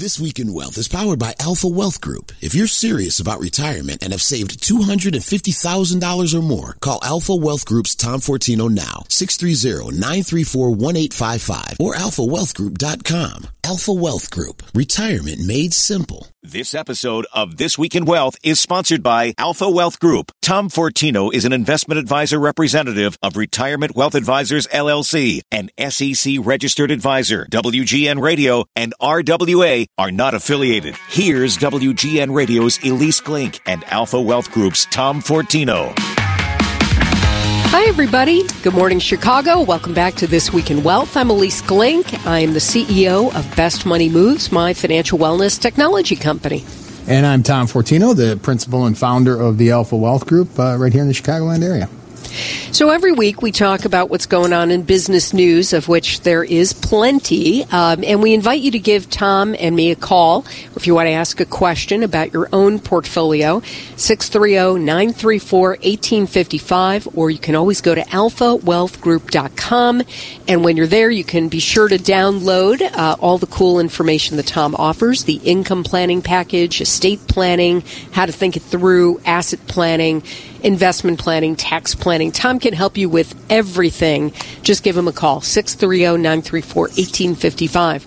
This Week in Wealth is powered by Alpha Wealth Group. If you're serious about retirement and have saved $250,000 or more, call Alpha Wealth Group's Tom Fortino now, 630-934-1855 or alphawealthgroup.com. Alpha Wealth Group. Retirement made simple. This episode of This Week in Wealth is sponsored by Alpha Wealth Group. Tom Fortino is an investment advisor representative of Retirement Wealth Advisors LLC, an SEC registered advisor. WGN Radio and RWA are not affiliated. Here's WGN Radio's Ilyce Glink and Alpha Wealth Group's Tom Fortino. Hi, everybody. Good morning, Chicago. Welcome back to This Week in Wealth. I'm Ilyce Glink. I am the CEO of Best Money Moves, my financial wellness technology company. And I'm Tom Fortino, the principal and founder of the Alpha Wealth Group uh, right here in the Chicagoland area. So every week we talk about what's going on in business news, of which there is plenty. Um, and we invite you to give Tom and me a call if you want to ask a question about your own portfolio, 630-934-1855, or you can always go to alphawealthgroup.com. And when you're there, you can be sure to download uh, all the cool information that Tom offers, the income planning package, estate planning, how to think it through, asset planning, investment planning, tax planning. Tom can help you with everything. Just give him a call, 630 934 1855.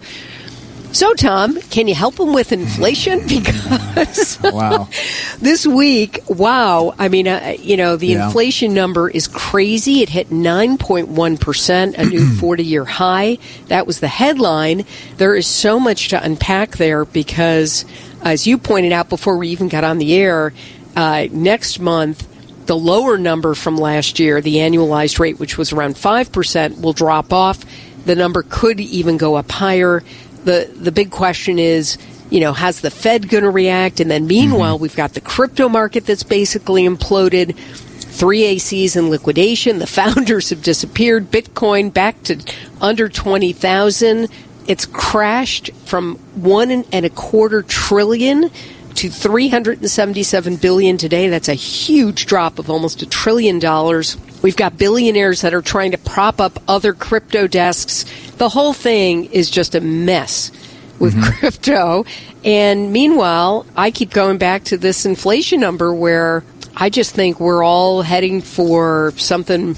So, Tom, can you help him with inflation? Because wow. this week, wow, I mean, uh, you know, the Yeah. inflation number is crazy. It hit 9.1%, a new 40 year high. That was the headline. There is so much to unpack there because, as you pointed out before we even got on the air, uh, next month, the lower number from last year, the annualized rate, which was around 5%, will drop off. The number could even go up higher. The, the big question is, you know, how's the Fed going to react? And then mm-hmm. meanwhile, we've got the crypto market that's basically imploded. Three ACs in liquidation. The founders have disappeared. Bitcoin back to under 20,000. It's crashed from one and a quarter trillion to 377 billion today. That's a huge drop of almost a trillion dollars. We've got billionaires that are trying to prop up other crypto desks. The whole thing is just a mess with crypto. And meanwhile, I keep going back to this inflation number where I just think we're all heading for something.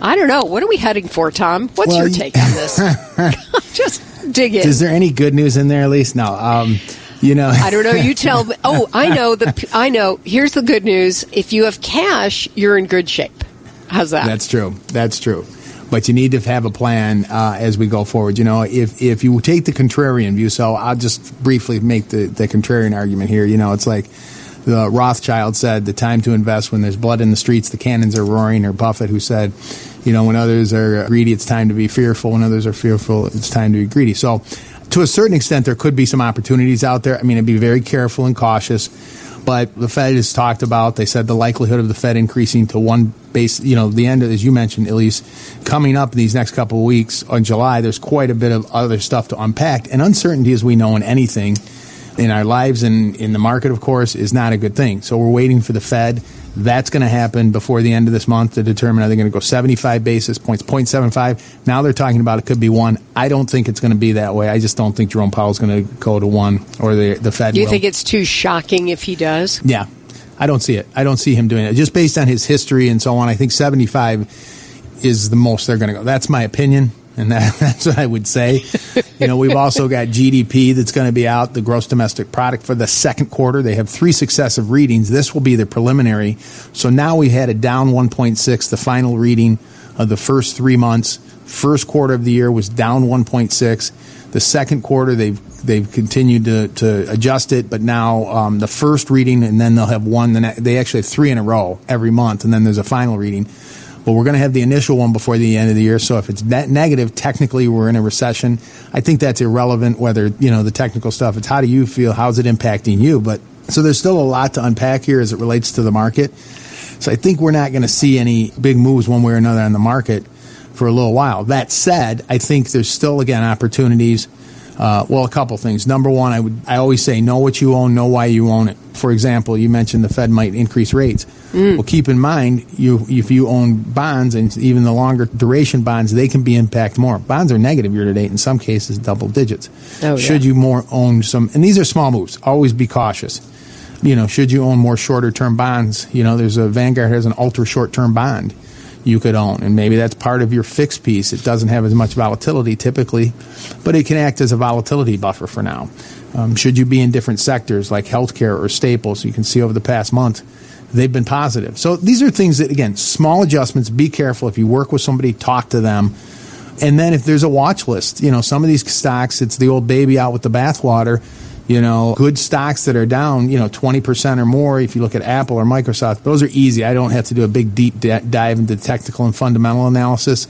I don't know. What are we heading for, Tom? What's Well, your take on this? just dig in. Is there any good news in there, at least? No. Um, you know, I don't know. You tell me. Oh, I know. The I know. Here's the good news. If you have cash, you're in good shape. How's that? That's true. That's true. But you need to have a plan uh, as we go forward. You know, if if you take the contrarian view, so I'll just briefly make the, the contrarian argument here. You know, it's like the Rothschild said, "The time to invest when there's blood in the streets, the cannons are roaring." Or Buffett, who said, "You know, when others are greedy, it's time to be fearful. When others are fearful, it's time to be greedy." So, to a certain extent, there could be some opportunities out there. I mean, I'd be very careful and cautious. But the Fed has talked about, they said the likelihood of the Fed increasing to one base, you know, the end, as you mentioned, Ilyce, coming up in these next couple of weeks on July, there's quite a bit of other stuff to unpack. And uncertainty, as we know in anything, in our lives and in the market, of course, is not a good thing. So we're waiting for the Fed. That's going to happen before the end of this month to determine are they going to go 75 basis points, 0.75. Now they're talking about it could be one. I don't think it's going to be that way. I just don't think Jerome Powell's going to go to one or the, the Fed Do you will. think it's too shocking if he does? Yeah, I don't see it. I don't see him doing it. Just based on his history and so on, I think 75 is the most they're going to go. That's my opinion, and that, that's what I would say. you know, we've also got GDP that's going to be out, the gross domestic product for the second quarter. They have three successive readings. This will be the preliminary. So now we had a down 1.6, the final reading of the first three months. First quarter of the year was down 1.6. The second quarter, they've they've continued to, to adjust it, but now um, the first reading, and then they'll have one. The ne- they actually have three in a row every month, and then there's a final reading. But we're going to have the initial one before the end of the year. So if it's negative, technically we're in a recession. I think that's irrelevant. Whether you know the technical stuff, it's how do you feel? How's it impacting you? But so there's still a lot to unpack here as it relates to the market. So I think we're not going to see any big moves one way or another on the market for a little while. That said, I think there's still again opportunities Uh, well, a couple things. Number one, I would I always say know what you own, know why you own it. For example, you mentioned the Fed might increase rates. Mm. Well, keep in mind you if you own bonds and even the longer duration bonds, they can be impact more. Bonds are negative year to date in some cases, double digits. Oh, Should yeah. you more own some? And these are small moves. Always be cautious. You know, should you own more shorter term bonds? You know, there's a Vanguard has an ultra short term bond you could own, and maybe that's part of your fixed piece. It doesn't have as much volatility typically, but it can act as a volatility buffer for now. Um, should you be in different sectors like healthcare or staples? You can see over the past month they've been positive. So these are things that again, small adjustments. Be careful if you work with somebody, talk to them. And then if there's a watch list, you know, some of these stocks, it's the old baby out with the bathwater. You know, good stocks that are down, you know, 20% or more. If you look at Apple or Microsoft, those are easy. I don't have to do a big deep di- dive into technical and fundamental analysis.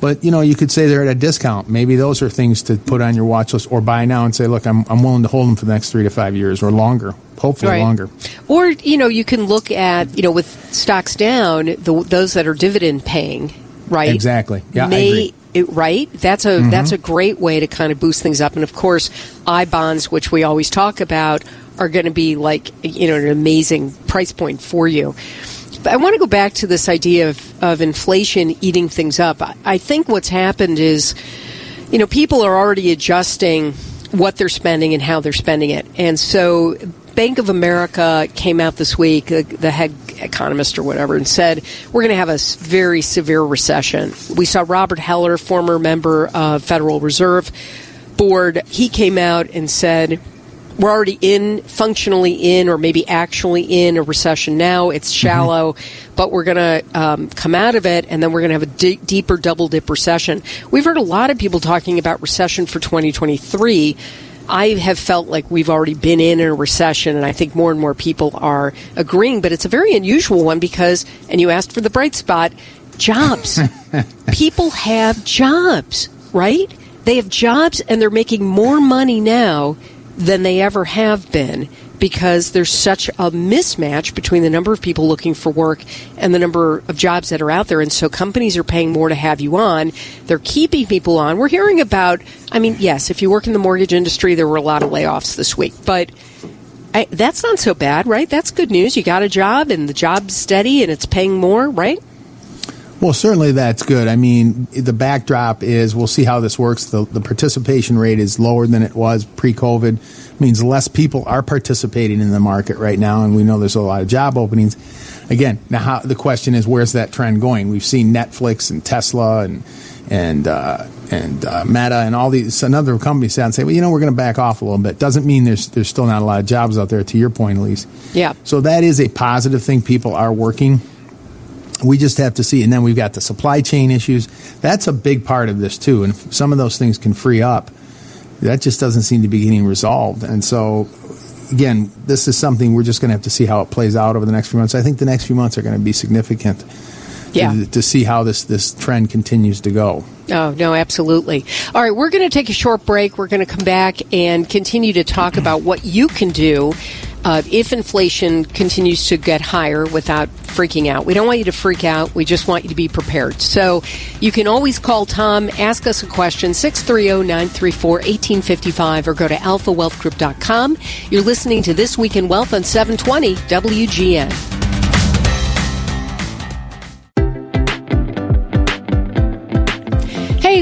But, you know, you could say they're at a discount. Maybe those are things to put on your watch list or buy now and say, look, I'm, I'm willing to hold them for the next three to five years or longer, hopefully Right. longer. Or you know, you can look at you know with stocks down, the, those that are dividend paying, right? Exactly. Yeah, I May, agree. It, right? That's a mm-hmm. that's a great way to kind of boost things up. And of course, I bonds, which we always talk about, are going to be like you know an amazing price point for you. But I want to go back to this idea of, of inflation eating things up. I, I think what's happened is, you know, people are already adjusting what they're spending and how they're spending it. And so Bank of America came out this week, the, the head economist or whatever, and said we're going to have a very severe recession. We saw Robert Heller, former member of Federal Reserve Board, he came out and said we're already in, functionally in, or maybe actually in a recession now. It's shallow, but we're going to um, come out of it, and then we're going to have a d- deeper double dip recession. We've heard a lot of people talking about recession for 2023. I have felt like we've already been in a recession, and I think more and more people are agreeing. But it's a very unusual one because, and you asked for the bright spot, jobs. people have jobs, right? They have jobs, and they're making more money now than they ever have been because there's such a mismatch between the number of people looking for work and the number of jobs that are out there. And so companies are paying more to have you on. They're keeping people on. We're hearing about, I mean, yes, if you work in the mortgage industry, there were a lot of layoffs this week, but I, that's not so bad, right? That's good news. You got a job and the job's steady and it's paying more, right? Well, certainly that's good. I mean, the backdrop is we'll see how this works. The, the participation rate is lower than it was pre COVID, means less people are participating in the market right now, and we know there's a lot of job openings. Again, now how, the question is where's that trend going? We've seen Netflix and Tesla and and uh, and uh, Meta and all these another companies say and say, well, you know, we're going to back off a little bit. Doesn't mean there's there's still not a lot of jobs out there. To your point, Ilyce. Yeah. So that is a positive thing. People are working we just have to see. And then we've got the supply chain issues. That's a big part of this too. And if some of those things can free up, that just doesn't seem to be getting resolved. And so, again, this is something we're just going to have to see how it plays out over the next few months. I think the next few months are going to be significant. Yeah. To, to see how this this trend continues to go. Oh, no, absolutely. All right, we're going to take a short break. We're going to come back and continue to talk about what you can do uh, if inflation continues to get higher without freaking out. We don't want you to freak out. We just want you to be prepared. So you can always call Tom, ask us a question, 630 934 1855, or go to alphawealthgroup.com. You're listening to This Week in Wealth on 720 WGN.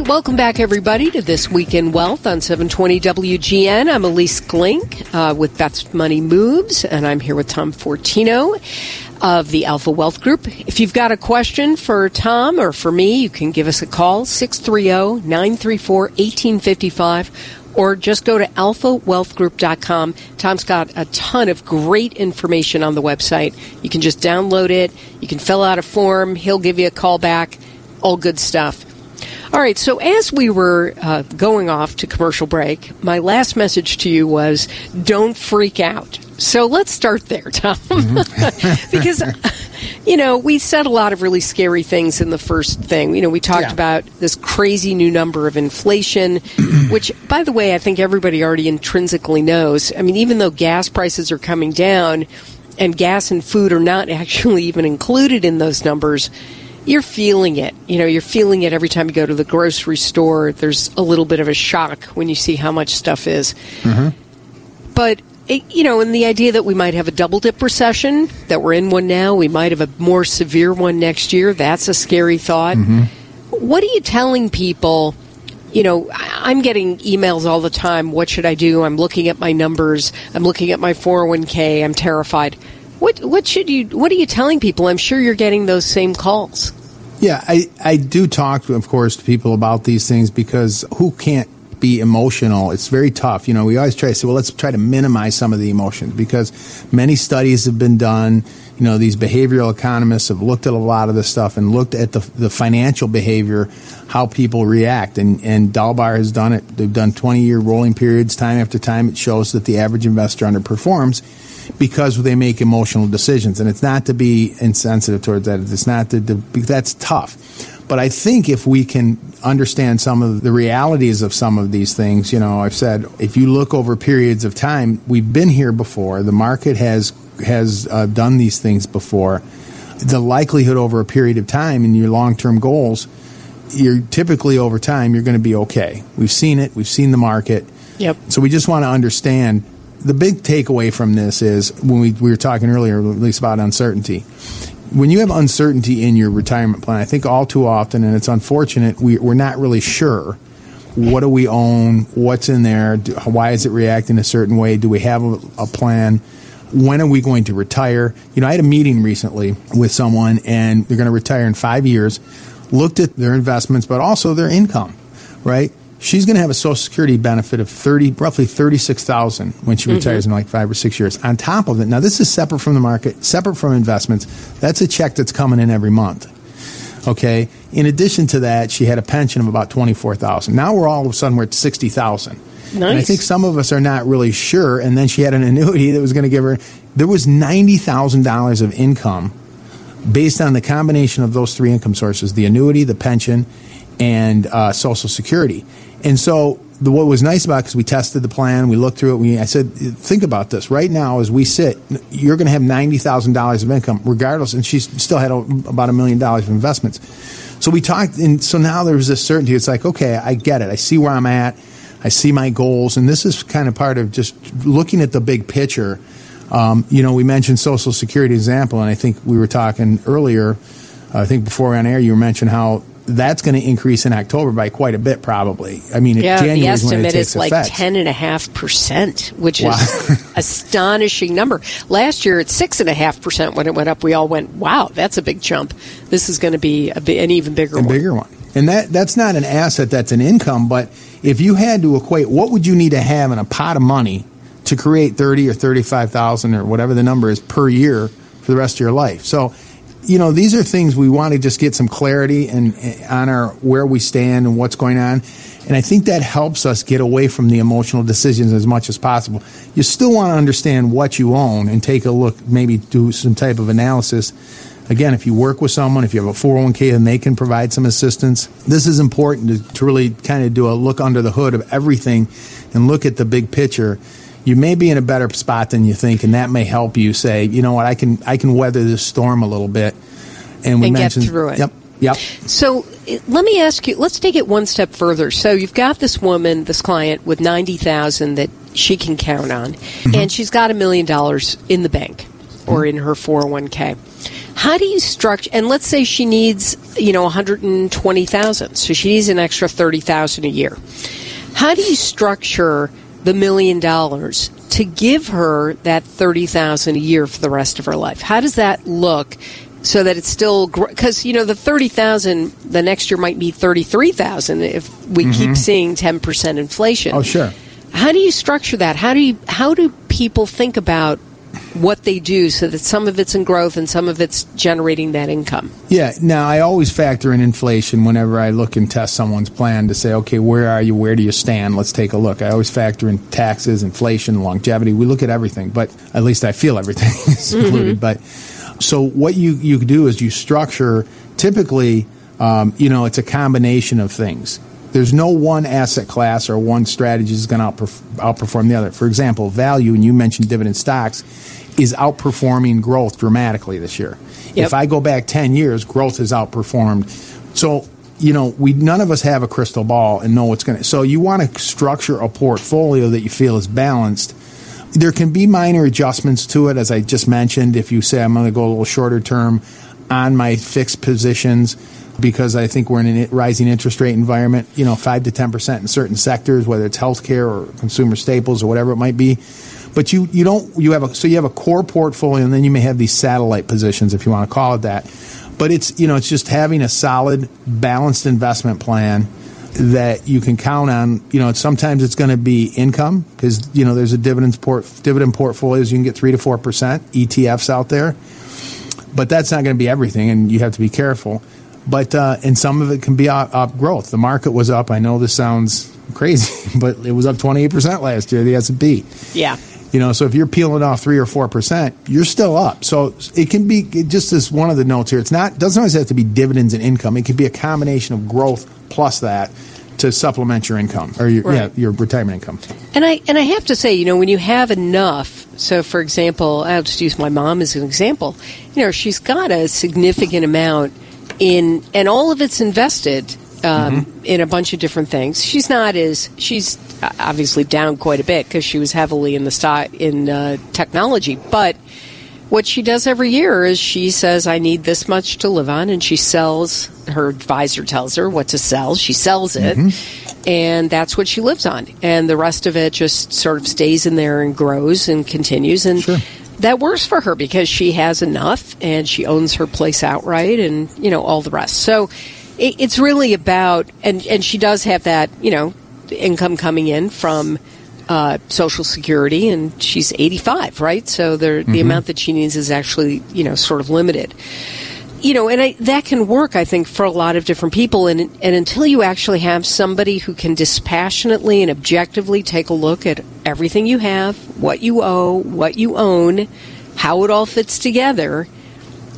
Welcome back, everybody, to This Week in Wealth on 720 WGN. I'm Ilyce Glink uh, with Best Money Moves, and I'm here with Tom Fortino of the Alpha Wealth Group. If you've got a question for Tom or for me, you can give us a call, 630 934 1855 or just go to alphawealthgroup.com. Tom's got a ton of great information on the website. You can just download it, you can fill out a form, he'll give you a call back, all good stuff. All right, so as we were uh, going off to commercial break, my last message to you was don't freak out. So let's start there, Tom. because, you know, we said a lot of really scary things in the first thing. You know, we talked Yeah. about this crazy new number of inflation, which, by the way, I think everybody already intrinsically knows. I mean, even though gas prices are coming down and gas and food are not actually even included in those numbers, you're feeling it. You know, you're feeling it every time you go to the grocery store. There's a little bit of a shock when you see how much stuff is. Mm-hmm. But it, you know, and the idea that we might have a double dip recession, that we're in one now, we might have a more severe one next year. That's a scary thought. Mm-hmm. What are you telling people? You know, I'm getting emails all the time. What should I do? I'm looking at my numbers. I'm looking at my 401k. I'm terrified. What what should you what are you telling people? I'm sure you're getting those same calls. Yeah, I, I do talk, of course, to people about these things because who can't be emotional? It's very tough. You know, we always try to say, well, let's try to minimize some of the emotions because many studies have been done. You know, these behavioral economists have looked at a lot of this stuff and looked at the, the financial behavior, how people react. And, and Dalbar has done it. They've done 20 year rolling periods time after time. It shows that the average investor underperforms because they make emotional decisions. And it's not to be insensitive towards that. It's not to, to that's tough. But I think if we can understand some of the realities of some of these things, you know, I've said if you look over periods of time, we've been here before. The market has has uh, done these things before. The likelihood over a period of time in your long term goals, you're typically over time you're going to be okay. We've seen it. We've seen the market. Yep. So we just want to understand the big takeaway from this is when we, we were talking earlier, Ilyce about uncertainty. When you have uncertainty in your retirement plan, I think all too often, and it's unfortunate, we, we're not really sure what do we own, what's in there, do, why is it reacting a certain way, do we have a, a plan, when are we going to retire? You know, I had a meeting recently with someone, and they're going to retire in five years. Looked at their investments, but also their income, right? She's going to have a social security benefit of 30 roughly 36000 when she retires mm-hmm. in like five or six years. On top of it now this is separate from the market separate from investments. That's a check that's coming in every month okay? In addition to that she had a pension of about 24000 now we're all of a sudden we're at 60000 nice. and i think some of us are not really sure and then she had an annuity that was going to give her there was $90000 of income based on the combination of those three income sources the annuity the pension and uh, social security and so the, what was nice about because we tested the plan, we looked through it. We, I said, think about this. Right now, as we sit, you're going to have ninety thousand dollars of income, regardless. And she still had about a million dollars of investments. So we talked, and so now there's this certainty. It's like, okay, I get it. I see where I'm at. I see my goals, and this is kind of part of just looking at the big picture. Um, you know, we mentioned Social Security example, and I think we were talking earlier. I think before on air, you mentioned how that's going to increase in October by quite a bit, probably. I mean, yeah, January the estimate is like effect. ten and a half percent, which Wow. is astonishing number. Last year, it's six and a half percent when it went up. We all went, "Wow, that's a big jump." This is going to be a an even bigger a one. bigger one. And that that's not an asset, that's an income. But if you had to equate, what would you need to have in a pot of money to create thirty or thirty five thousand or whatever the number is per year for the rest of your life? So, you know, these are things we want to just get some clarity and eh, on our where we stand and what's going on. And I think that helps us get away from the emotional decisions as much as possible. You still want to understand what you own and take a look, maybe do some type of analysis Again, if you work with someone, if you have a 401k, then they can provide some assistance. This is important to, to really kind of do a look under the hood of everything and look at the big picture. You may be in a better spot than you think, and that may help you say, you know what, I can I can weather this storm a little bit. And we And get mentioned through it. Yep, yep. So eh, let me ask you. Let's take it one step further. So you've got this woman, this client, with ninety thousand that she can count on, mm-hmm. and she's got a million dollars in the bank or in her four hundred one k. How do you structure? And let's say she needs, you know, one hundred and twenty thousand. So she needs an extra thirty thousand a year. How do you structure the million dollars to give her that thirty thousand a year for the rest of her life? How does that look? So that it's still because you know the thirty thousand the next year might be thirty three thousand if we mm-hmm. keep seeing ten percent inflation. Oh, sure. How do you structure that? How do you how do people think about what they do so that some of it's in growth and some of it's generating that income? Yeah. Now, I always factor in inflation whenever I look and test someone's plan to say, okay, where are you? Where do you stand? Let's take a look. I always factor in taxes, inflation, longevity. We look at everything, but at least I feel everything is included. But so what you you do is you structure. Typically, um, you know, it's a combination of things. There's no one asset class or one strategy is going to outperf- outperform the other. For example, value, and you mentioned dividend stocks. is outperforming growth dramatically this year. Yep. If I go back 10 years, growth has outperformed. So, you know, we none of us have a crystal ball and know what's going to. So you want to structure a portfolio that you feel is balanced. There can be minor adjustments to it, as I just mentioned. If you say I'm going to go a little shorter term on my fixed positions, because I think we're in a rising interest rate environment, you know, five to ten percent in certain sectors, whether it's healthcare or consumer staples or whatever it might be. But you, you don't you have a so you have a core portfolio and then you may have these satellite positions if you want to call it that. But it's you know it's just having a solid balanced investment plan that you can count on. You know, sometimes it's going to be income because you know there's a dividends port dividend portfolios you can get three to four percent ETFs out there, but that's not going to be everything, and you have to be careful. But uh, and some of it can be up, up growth. The market was up. I know this sounds crazy, but it was up 28 percent last year. The S and P. Yeah. You know, so if you're peeling off three or four percent, you're still up. So it can be just as one of the notes here. It's not doesn't always have to be dividends and income. It could be a combination of growth plus that to supplement your income or your, Right. yeah, your retirement income. And I and I have to say, you know, when you have enough, so for example, I'll just use my mom as an example. You know, she's got a significant amount in, and all of it's invested um, in a bunch of different things. She's not as she's obviously down quite a bit because she was heavily in the stock in uh, technology, but. What she does every year is she says, I need this much to live on, and she sells, her advisor tells her what to sell. She sells it, and that's what she lives on. And the rest of it just sort of stays in there and grows and continues. And that works for her because she has enough and she owns her place outright and, you know, all the rest. So it, it's really about, and, and she does have that, you know, income coming in from uh, Social Security, and she's 85, right? So the the amount that she needs is actually, you know, sort of limited. You know, and I, that can work, I think, for a lot of different people. And and until you actually have somebody who can dispassionately and objectively take a look at everything you have, what you owe, what you own, how it all fits together,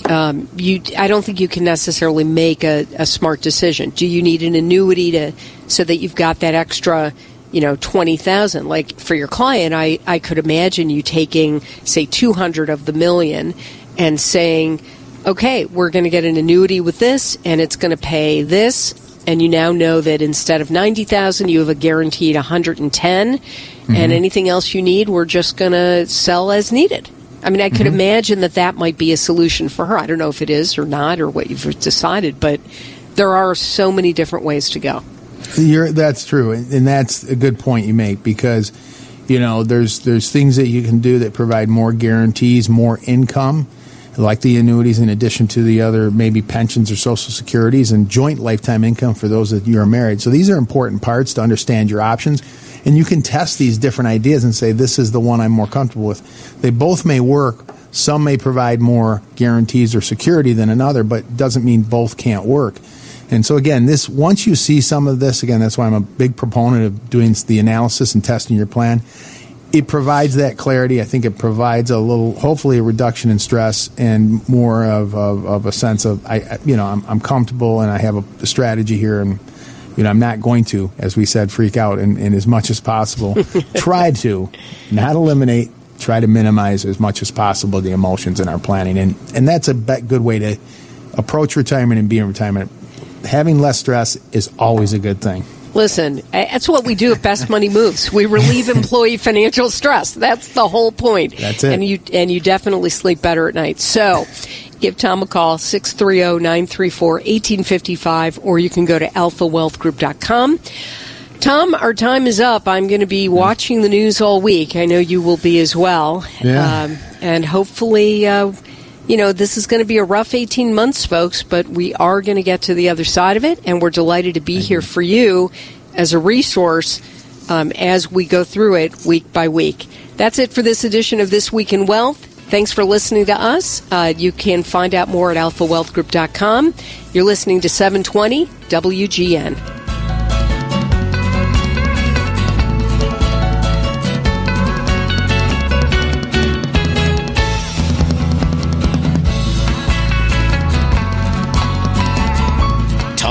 um, you I don't think you can necessarily make a, a smart decision. Do you need an annuity to so that you've got that extra, you know, twenty thousand? Like for your client, I, I could imagine you taking say two hundred of the million and saying, Okay, we're gonna get an annuity with this and it's gonna pay this and you now know that instead of ninety thousand you have a guaranteed hundred and ten and mm-hmm. anything else you need we're just gonna sell as needed. I mean, I could mm-hmm. imagine that that might be a solution for her. I don't know if it is or not, or what you've decided, but there are so many different ways to go. You're, that's true, and and that's a good point you make because you know there's there's things that you can do that provide more guarantees, more income, like the annuities, in addition to the other maybe pensions or social securities and joint lifetime income for those that you are married. So these are important parts to understand your options, and you can test these different ideas and say this is the one I'm more comfortable with. They both may work. Some may provide more guarantees or security than another, but doesn't mean both can't work. And so again, this once you see some of this, again, that's why I'm a big proponent of doing the analysis and testing your plan. It provides that clarity. I think it provides a little, hopefully, a reduction in stress and more of, of, of a sense of, I, you know, I'm, I'm comfortable and I have a, a strategy here, and you know, I'm not going to, as we said, freak out and, and as much as possible, try to not eliminate, try to minimize as much as possible the emotions in our planning, and and that's a good way to approach retirement and be in retirement. Having less stress is always a good thing. Listen, that's what we do at Best Money Moves. We relieve employee financial stress. That's the whole point. That's it. And you and you definitely sleep better at night. So, give Tom a call oh, 630-934-1855 or you can go to alphawealthgroup.com. Tom, our time is up. I'm going to be watching the news all week. I know you will be as well. Yeah. Um, and hopefully uh, you know, this is going to be a rough 18 months, folks, but we are going to get to the other side of it, and we're delighted to be here for you as a resource um, as we go through it week by week. That's it for this edition of This Week in Wealth. Thanks for listening to us. Uh, you can find out more at alphawealthgroup.com. You're listening to 720 WGN.